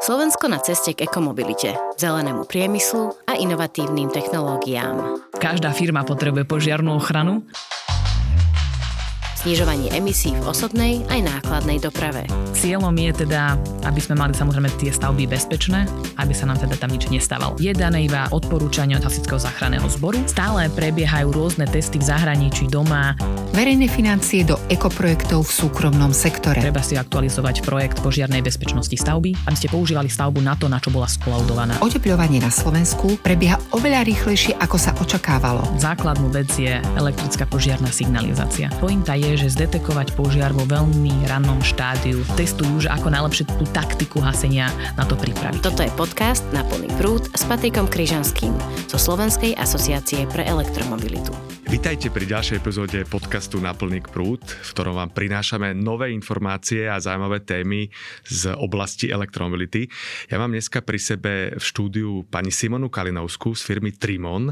Slovensko na ceste k ekomobilite, zelenému priemyslu a inovatívnym technológiám. Každá firma potrebuje požiarnú ochranu znižovanie emisí v osobnej aj nákladnej doprave. Cieľom je teda, aby sme mali samozrejme tie stavby bezpečné, aby sa nám teda tam nič nestávalo. Je dané iba odporúčanie od Hasičského záchranného zboru. Stále prebiehajú rôzne testy v zahraničí, doma. Verejné financie do ekoprojektov v súkromnom sektore. Treba si aktualizovať projekt požiarnej bezpečnosti stavby, aby ste používali stavbu na to, na čo bola skolaudovaná. Oteplovanie na Slovensku prebieha oveľa rýchlejšie, ako sa očakávalo. Základnú vec je elektrická požiarná signalizácia. Pointa je, že zdetekovať požiar vo veľmi rannom štádiu. Testujú, že ako najlepšie tú taktiku hasenia na to pripraviť. Toto je podcast na plný prúd s Patrikom Kryžanským zo Slovenskej asociácie pre elektromobilitu. Vitajte pri ďalšej epizóde podcastu Na plný prúd, v ktorom vám prinášame nové informácie a zaujímavé témy z oblasti elektromobility. Ja mám dneska pri sebe v štúdiu pani Simonu Kalinovskú z firmy Trimon,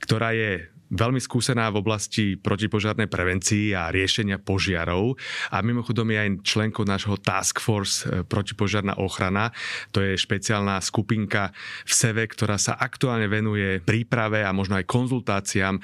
ktorá je veľmi skúsená v oblasti protipožiarnej prevencii a riešenia požiarov a mimochodom je aj členkou nášho Task Force e, protipožiarná ochrana. To je špeciálna skupinka v SEVE, ktorá sa aktuálne venuje príprave a možno aj konzultáciám e,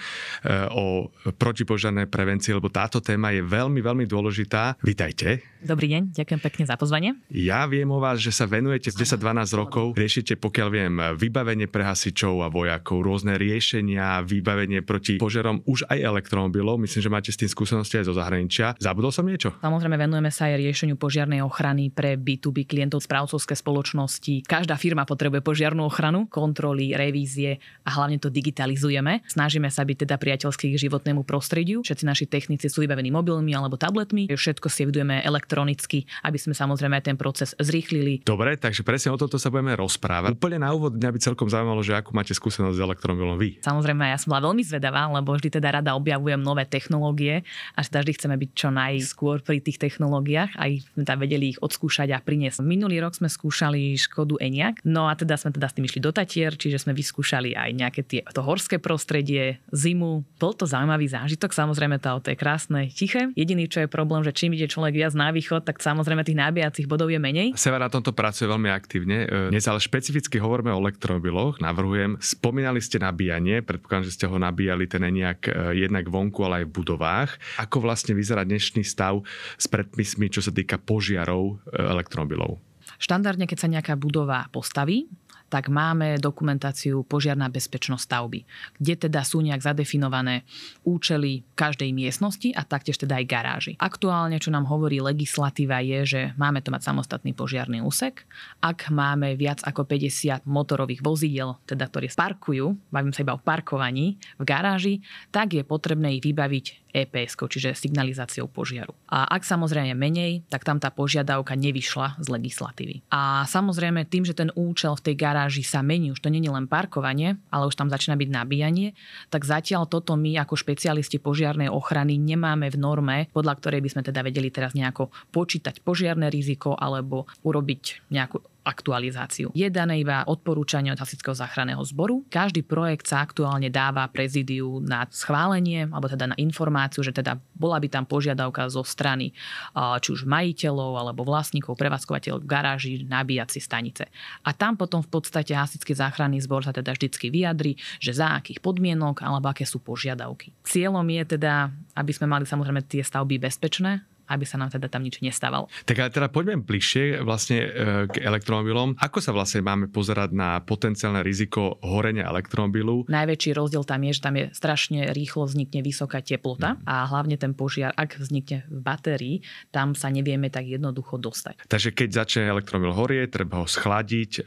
o protipožiarnej prevencii, lebo táto téma je veľmi, veľmi dôležitá. Vítajte. Dobrý deň, ďakujem pekne za pozvanie. Ja viem o vás, že sa venujete 10-12 rokov, riešite, pokiaľ viem, vybavenie pre hasičov a vojakov, rôzne riešenia, vybavenie proti požiarom už aj elektromobilov. Myslím, že máte s tým skúsenosti aj zo zahraničia. Zabudol som niečo? Samozrejme, venujeme sa aj riešeniu požiarnej ochrany pre B2B klientov, správcovské spoločnosti. Každá firma potrebuje požiarnú ochranu, kontroly, revízie a hlavne to digitalizujeme. Snažíme sa byť teda priateľský k životnému prostrediu. Všetci naši technici sú vybavení mobilmi alebo tabletmi. Všetko si evidujeme elektronicky, aby sme samozrejme ten proces zrýchlili. Dobre, takže presne o tomto sa budeme rozprávať. Úplne na úvod mňa by celkom zaujímalo, že akú máte skúsenosť s elektromobilom vy. Samozrejme, ja som bola veľmi zvedavá, lebo vždy teda rada objavujem nové technológie a teda vždy chceme byť čo najskôr pri tých technológiách, aj sme teda vedeli ich odskúšať a priniesť. Minulý rok sme skúšali Škodu Eniak, no a teda sme teda s tým išli do Tatier, čiže sme vyskúšali aj nejaké tie, to horské prostredie, zimu. Bol to zaujímavý zážitok, samozrejme to auto je krásne, tiché. Jediný, čo je problém, že čím ide človek viac na východ, tak samozrejme tých nabíjacích bodov je menej. Seva na tomto pracuje veľmi aktívne. E, dnes ale špecificky hovoríme o elektromobiloch. Navrhujem, spomínali ste nabíjanie, predpokladám, že ste ho nabíjali ten nejak e, jednak vonku, ale aj v budovách. Ako vlastne vyzerá dnešný stav s predpismi, čo sa týka požiarov e, elektromobilov? Štandardne, keď sa nejaká budova postaví, tak máme dokumentáciu požiarná bezpečnosť stavby, kde teda sú nejak zadefinované účely každej miestnosti a taktiež teda aj garáži. Aktuálne, čo nám hovorí legislatíva, je, že máme to mať samostatný požiarný úsek. Ak máme viac ako 50 motorových vozidel, teda ktoré parkujú, bavím sa iba o parkovaní v garáži, tak je potrebné ich vybaviť EPS, čiže signalizáciou požiaru. A ak samozrejme menej, tak tam tá požiadavka nevyšla z legislatívy. A samozrejme tým, že ten účel v tej garáži sa mení, už to nie je len parkovanie, ale už tam začína byť nabíjanie, tak zatiaľ toto my ako špecialisti požiarnej ochrany nemáme v norme, podľa ktorej by sme teda vedeli teraz nejako počítať požiarné riziko alebo urobiť nejakú aktualizáciu. Je dané iba odporúčanie od Hasičského záchranného zboru. Každý projekt sa aktuálne dáva prezidiu na schválenie, alebo teda na informáciu, že teda bola by tam požiadavka zo strany či už majiteľov alebo vlastníkov, prevádzkovateľov garáži, nabíjací stanice. A tam potom v podstate Hasičský záchranný zbor sa teda vždycky vyjadri, že za akých podmienok alebo aké sú požiadavky. Cieľom je teda, aby sme mali samozrejme tie stavby bezpečné, aby sa nám teda tam nič nestávalo. Tak ale teda poďme bližšie vlastne e, k elektromobilom. Ako sa vlastne máme pozerať na potenciálne riziko horenia elektromobilu? Najväčší rozdiel tam je, že tam je strašne rýchlo vznikne vysoká teplota mm. a hlavne ten požiar, ak vznikne v batérii, tam sa nevieme tak jednoducho dostať. Takže keď začne elektromobil horie, treba ho schladiť e,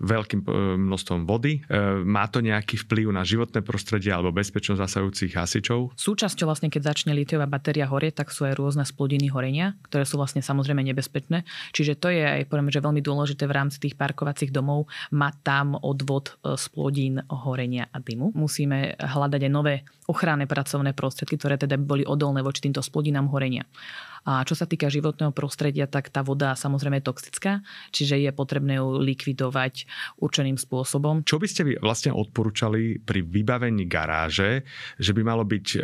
veľkým e, množstvom vody. E, má to nejaký vplyv na životné prostredie alebo bezpečnosť zasajúcich hasičov? Súčasťou vlastne, keď začne litiová batéria horieť, tak sú aj rôzne splodiny plodiny horenia, ktoré sú vlastne samozrejme nebezpečné. Čiže to je aj poviem, že veľmi dôležité v rámci tých parkovacích domov mať tam odvod z e, horenia a dymu. Musíme hľadať aj nové ochranné pracovné prostriedky, ktoré teda boli odolné voči týmto splodinám horenia. A čo sa týka životného prostredia, tak tá voda samozrejme je toxická, čiže je potrebné ju likvidovať určeným spôsobom. Čo by ste vy vlastne odporúčali pri vybavení garáže, že by malo byť, e,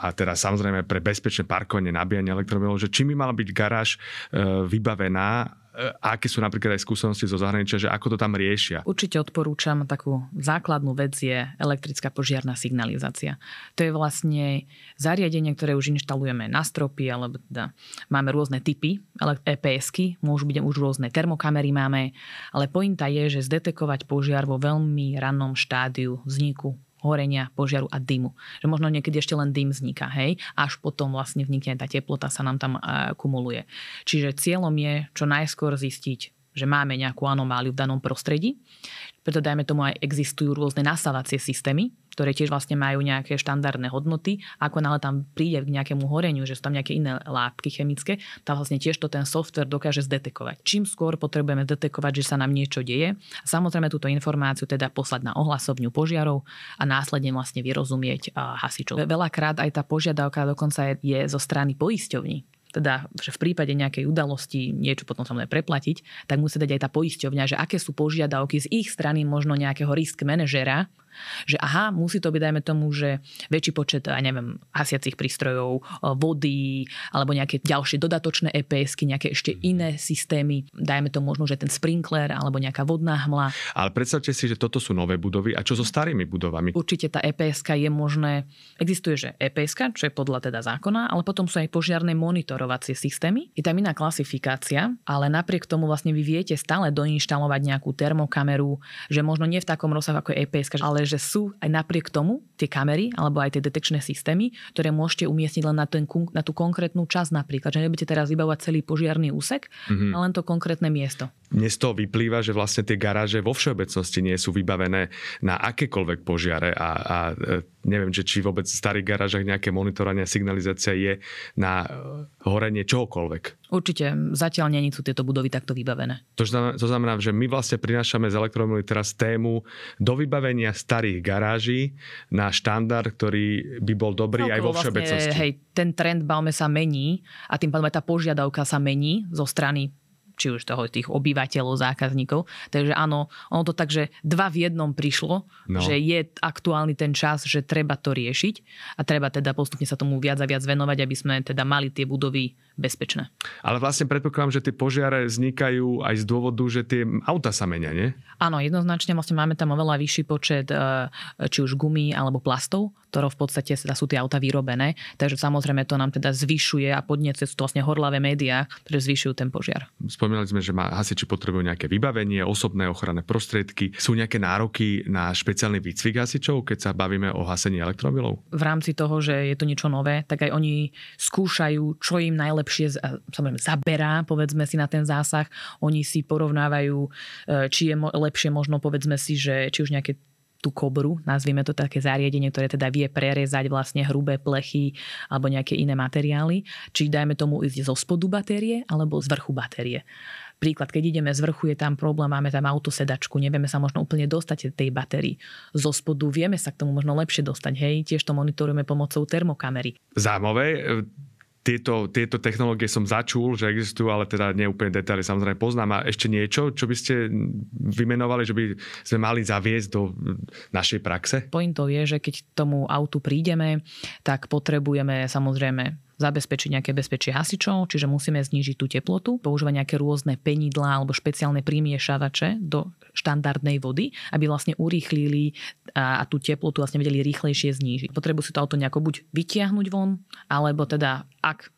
a teda samozrejme pre bezpečné parkovanie, nabíjanie elektromobilov, že čím by mala byť garáž e, vybavená aké sú napríklad aj skúsenosti zo zahraničia, že ako to tam riešia? Určite odporúčam takú základnú vec je elektrická požiarná signalizácia. To je vlastne zariadenie, ktoré už inštalujeme na stropy, alebo teda máme rôzne typy EPSky, môžu byť už rôzne termokamery máme, ale pointa je, že zdetekovať požiar vo veľmi rannom štádiu vzniku horenia, požiaru a dymu. Že možno niekedy ešte len dym vzniká, hej, až potom vlastne vnikne tá teplota sa nám tam uh, kumuluje. Čiže cieľom je čo najskôr zistiť, že máme nejakú anomáliu v danom prostredí. Preto dajme tomu aj existujú rôzne nasávacie systémy, ktoré tiež vlastne majú nejaké štandardné hodnoty. Ako náhle tam príde k nejakému horeniu, že sú tam nejaké iné látky chemické, tak vlastne tiež to ten software dokáže zdetekovať. Čím skôr potrebujeme zdetekovať, že sa nám niečo deje, samozrejme túto informáciu teda poslať na ohlasovňu požiarov a následne vlastne vyrozumieť hasičov. Veľakrát aj tá požiadavka dokonca je, je zo strany poisťovní teda, že v prípade nejakej udalosti niečo potom samozrejme preplatiť, tak musí dať aj tá poisťovňa, že aké sú požiadavky z ich strany možno nejakého risk manažera, že aha, musí to byť, dajme tomu, že väčší počet, ja neviem, hasiacich prístrojov, vody, alebo nejaké ďalšie dodatočné EPSky, nejaké ešte mhm. iné systémy, dajme to možno, že ten sprinkler alebo nejaká vodná hmla. Ale predstavte si, že toto sú nové budovy a čo so starými budovami? Určite tá EPSK je možné, existuje, že EPSK, čo je podľa teda zákona, ale potom sú aj požiarné monitorovacie systémy. Je tam iná klasifikácia, ale napriek tomu vlastne vy viete stále doinštalovať nejakú termokameru, že možno nie v takom rozsahu ako je EPSK, ale že sú aj napriek tomu tie kamery alebo aj tie detekčné systémy, ktoré môžete umiestniť len na, ten, na tú konkrétnu časť napríklad. Že nebudete teraz vybavovať celý požiarný úsek, mm-hmm. ale len to konkrétne miesto. Dnes to vyplýva, že vlastne tie garáže vo všeobecnosti nie sú vybavené na akékoľvek požiare a, a e, neviem, že či vôbec v starých garážach nejaké monitorovanie a signalizácia je na e, horenie čohokoľvek. Určite zatiaľ nie sú tieto budovy takto vybavené. To znamená, to znamená že my vlastne prinášame z elektromily teraz tému do vybavenia starých garáží na štandard, ktorý by bol dobrý no, aj vo vlastne, všeobecnosti. Hej, ten trend bavme sa mení a tým pádom aj tá požiadavka sa mení zo strany či už toho tých obyvateľov, zákazníkov. Takže áno, ono to tak, že dva v jednom prišlo, no. že je aktuálny ten čas, že treba to riešiť a treba teda postupne sa tomu viac a viac venovať, aby sme teda mali tie budovy bezpečné. Ale vlastne predpokladám, že tie požiare vznikajú aj z dôvodu, že tie auta sa menia, nie? Áno, jednoznačne vlastne máme tam oveľa vyšší počet e, či už gumy alebo plastov, ktorou v podstate teda sú tie auta vyrobené. Takže samozrejme to nám teda zvyšuje a podnece sú to vlastne horlavé médiá, ktoré zvyšujú ten požiar. Spomínali sme, že hasiči potrebujú nejaké vybavenie, osobné ochranné prostriedky. Sú nejaké nároky na špeciálny výcvik hasičov, keď sa bavíme o hasení elektromobilov? V rámci toho, že je to niečo nové, tak aj oni skúšajú, čo im najlepšie samozrejme zaberá, povedzme si na ten zásah. Oni si porovnávajú, e, či je lepšie možno povedzme si, že či už nejaké tú kobru, nazvime to také zariadenie, ktoré teda vie prerezať vlastne hrubé plechy alebo nejaké iné materiály. Či dajme tomu ísť zo spodu batérie alebo z vrchu batérie. Príklad, keď ideme z vrchu, je tam problém, máme tam autosedačku, nevieme sa možno úplne dostať tej batérii. Zo spodu vieme sa k tomu možno lepšie dostať, hej, tiež to monitorujeme pomocou termokamery. Zámové, tieto, tieto technológie som začul, že existujú, ale teda neúplne detaily samozrejme poznám. A ešte niečo, čo by ste vymenovali, že by sme mali zaviesť do našej praxe? Pointou je, že keď tomu autu prídeme, tak potrebujeme samozrejme zabezpečiť nejaké bezpečie hasičov, čiže musíme znížiť tú teplotu, používať nejaké rôzne penidlá alebo špeciálne primiešavače do štandardnej vody, aby vlastne urýchlili a, a tú teplotu vlastne vedeli rýchlejšie znížiť. Potrebujú si to auto nejako buď vytiahnuť von, alebo teda ak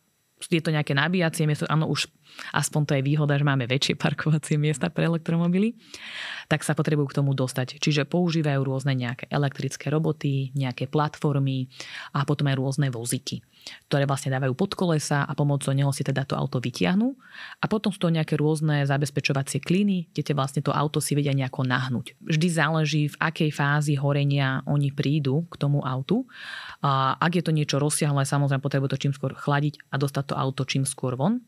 je to nejaké nabíjacie miesto, áno, už aspoň to je výhoda, že máme väčšie parkovacie miesta pre elektromobily, tak sa potrebujú k tomu dostať. Čiže používajú rôzne nejaké elektrické roboty, nejaké platformy a potom aj rôzne voziky ktoré vlastne dávajú pod kolesa a pomocou neho si teda to auto vytiahnu. A potom sú to nejaké rôzne zabezpečovacie klíny, kde vlastne to auto si vedia nejako nahnúť. Vždy záleží, v akej fázi horenia oni prídu k tomu autu. A ak je to niečo rozsiahle, samozrejme potrebujú to čím skôr chladiť a dostať to auto čím skôr von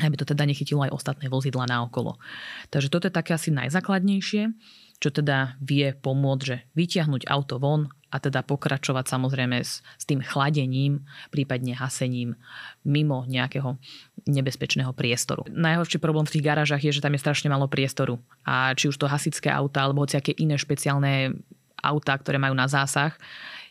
aby to teda nechytilo aj ostatné vozidla na okolo. Takže toto je také asi najzákladnejšie, čo teda vie pomôcť, že vytiahnuť auto von a teda pokračovať samozrejme s, s tým chladením, prípadne hasením mimo nejakého nebezpečného priestoru. Najhorší problém v tých garážach je, že tam je strašne málo priestoru. A či už to hasické auta alebo hociaké iné špeciálne auta, ktoré majú na zásah,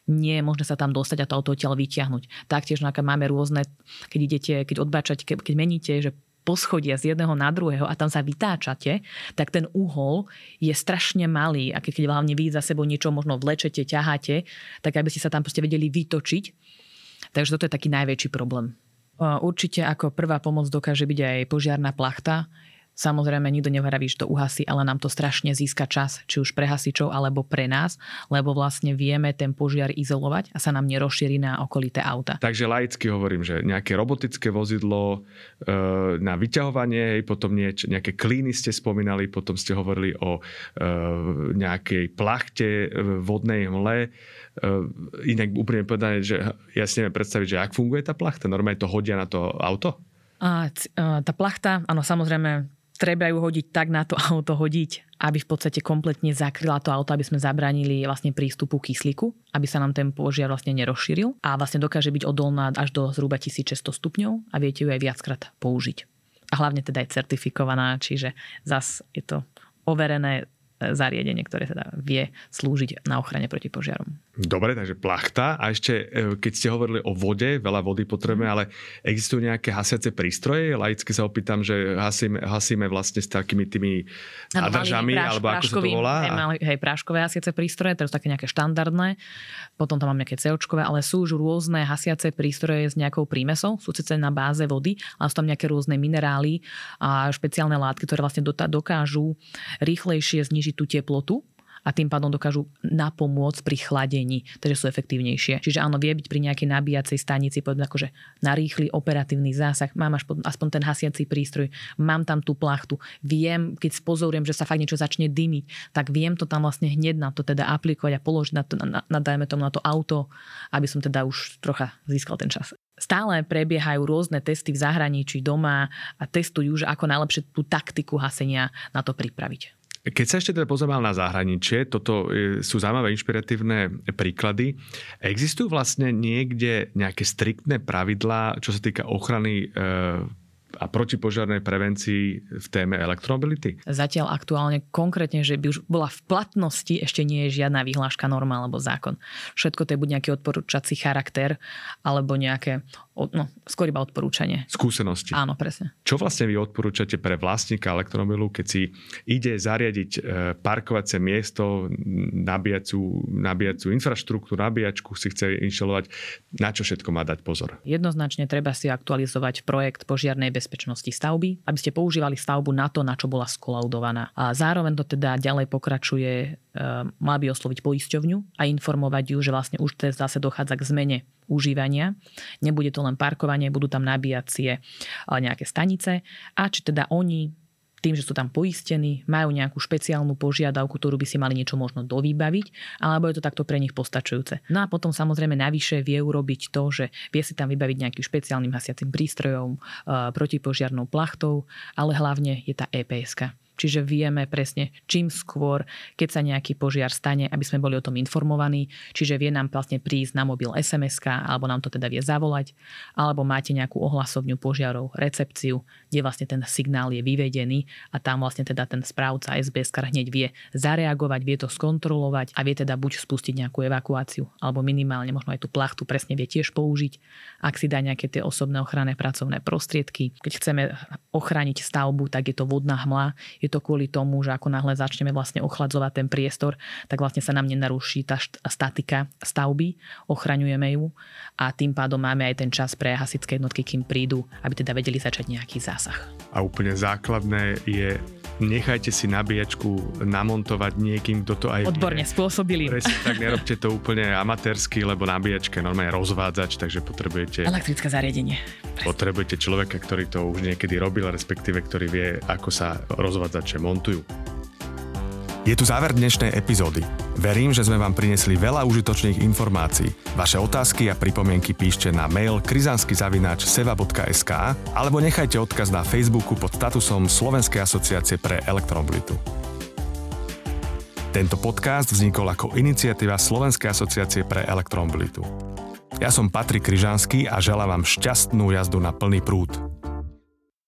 nie je možné sa tam dostať a to auto odtiaľ vyťahnuť. Taktiež máme rôzne, keď idete, keď odbáčať, keď, keď meníte, že poschodia z jedného na druhého a tam sa vytáčate, tak ten uhol je strašne malý a keď hlavne vy za sebou niečo možno vlečete, ťaháte, tak aby ste sa tam proste vedeli vytočiť. Takže toto je taký najväčší problém. Určite ako prvá pomoc dokáže byť aj požiarná plachta. Samozrejme, nikto nevraví, že to uhasí, ale nám to strašne získa čas, či už pre hasičov alebo pre nás, lebo vlastne vieme ten požiar izolovať a sa nám nerozšíri na okolité auta. Takže laicky hovorím, že nejaké robotické vozidlo e, na vyťahovanie, potom nieč, nejaké klíny ste spomínali, potom ste hovorili o e, nejakej plachte e, vodnej hmle. E, inak úplne povedané, že ja si neviem predstaviť, že ak funguje tá plachta, normálne to hodia na to auto? A, tá plachta, áno, samozrejme, treba ju hodiť tak na to auto hodiť, aby v podstate kompletne zakryla to auto, aby sme zabránili vlastne prístupu kyslíku, aby sa nám ten požiar vlastne nerozšíril a vlastne dokáže byť odolná až do zhruba 1600 stupňov a viete ju aj viackrát použiť. A hlavne teda je certifikovaná, čiže zas je to overené zariadenie, ktoré teda vie slúžiť na ochrane proti požiarom. Dobre, takže plachta. A ešte, e, keď ste hovorili o vode, veľa vody potrebujeme, ale existujú nejaké hasiace prístroje? Laicky sa opýtam, že hasíme, hasíme vlastne s takými tými adržami, práš, alebo ako sa to volá? Hej, hej, práškové hasiace prístroje, to sú také nejaké štandardné. Potom tam mám nejaké COčkové, ale sú už rôzne hasiace prístroje s nejakou prímesou, sú síce na báze vody, ale sú tam nejaké rôzne minerály a špeciálne látky, ktoré vlastne dokážu rýchlejšie znižiť tú teplotu a tým pádom dokážu napomôcť pri chladení, takže sú efektívnejšie. Čiže áno, vie byť pri nejakej nabíjacej stanici, povedzme akože na rýchly operatívny zásah, mám aspoň ten hasiací prístroj, mám tam tú plachtu, viem, keď spozorujem, že sa fakt niečo začne dymiť, tak viem to tam vlastne hneď na to teda aplikovať a položiť na, to, na, na, dajme tomu na to auto, aby som teda už trocha získal ten čas. Stále prebiehajú rôzne testy v zahraničí, doma a testujú, že ako najlepšie tú taktiku hasenia na to pripraviť. Keď sa ešte teda pozerám na zahraničie, toto sú zaujímavé inšpiratívne príklady. Existujú vlastne niekde nejaké striktné pravidlá, čo sa týka ochrany e, a protipožiarnej prevencii v téme elektromobility? Zatiaľ aktuálne konkrétne, že by už bola v platnosti, ešte nie je žiadna vyhláška, norma alebo zákon. Všetko to je buď nejaký odporúčací charakter, alebo nejaké, no, skôr iba odporúčanie. Skúsenosti. Áno, presne. Čo vlastne vy odporúčate pre vlastníka elektromobilu, keď si ide zariadiť e, parkovacie miesto, nabíjacú, nabíjacú infraštruktúru, nabíjačku si chce inštalovať, na čo všetko má dať pozor? Jednoznačne treba si aktualizovať projekt požiarnej bezpečnosti bezpečnosti stavby, aby ste používali stavbu na to, na čo bola skolaudovaná. A zároveň to teda ďalej pokračuje, e, mal by osloviť poisťovňu a informovať ju, že vlastne už teraz zase dochádza k zmene užívania. Nebude to len parkovanie, budú tam nabíjacie e, nejaké stanice a či teda oni tým, že sú tam poistení, majú nejakú špeciálnu požiadavku, ktorú by si mali niečo možno dovýbaviť, alebo je to takto pre nich postačujúce. No a potom samozrejme navyše vie urobiť to, že vie si tam vybaviť nejakým špeciálnym hasiacím prístrojom, e, protipožiarnou plachtou, ale hlavne je tá EPS. Čiže vieme presne čím skôr, keď sa nejaký požiar stane, aby sme boli o tom informovaní. Čiže vie nám vlastne prísť na mobil sms alebo nám to teda vie zavolať, alebo máte nejakú ohlasovňu požiarov, recepciu, kde vlastne ten signál je vyvedený a tam vlastne teda ten správca SBS hneď vie zareagovať, vie to skontrolovať a vie teda buď spustiť nejakú evakuáciu, alebo minimálne možno aj tú plachtu presne vie tiež použiť, ak si dá nejaké tie osobné ochranné pracovné prostriedky. Keď chceme ochrániť stavbu, tak je to vodná hmla, je to kvôli tomu, že ako náhle začneme vlastne ochladzovať ten priestor, tak vlastne sa nám nenaruší tá statika stavby, ochraňujeme ju a tým pádom máme aj ten čas pre hasičské jednotky, kým prídu, aby teda vedeli začať nejaký zásah. A úplne základné je nechajte si nabíjačku namontovať niekým, kto to aj Odborne vie. spôsobili. Presne tak, nerobte to úplne amatérsky, lebo nabíjačka je normálne rozvádzač, takže potrebujete... Elektrické zariadenie. Presne. Potrebujete človeka, ktorý to už niekedy robil, respektíve ktorý vie, ako sa rozvádzače montujú. Je tu záver dnešnej epizódy. Verím, že sme vám prinesli veľa užitočných informácií. Vaše otázky a pripomienky píšte na mail krizanskyzavináč.seva.sk alebo nechajte odkaz na Facebooku pod statusom Slovenskej asociácie pre elektromobilitu. Tento podcast vznikol ako iniciatíva Slovenskej asociácie pre elektromobilitu. Ja som Patrik Kryžanský a želám vám šťastnú jazdu na plný prúd.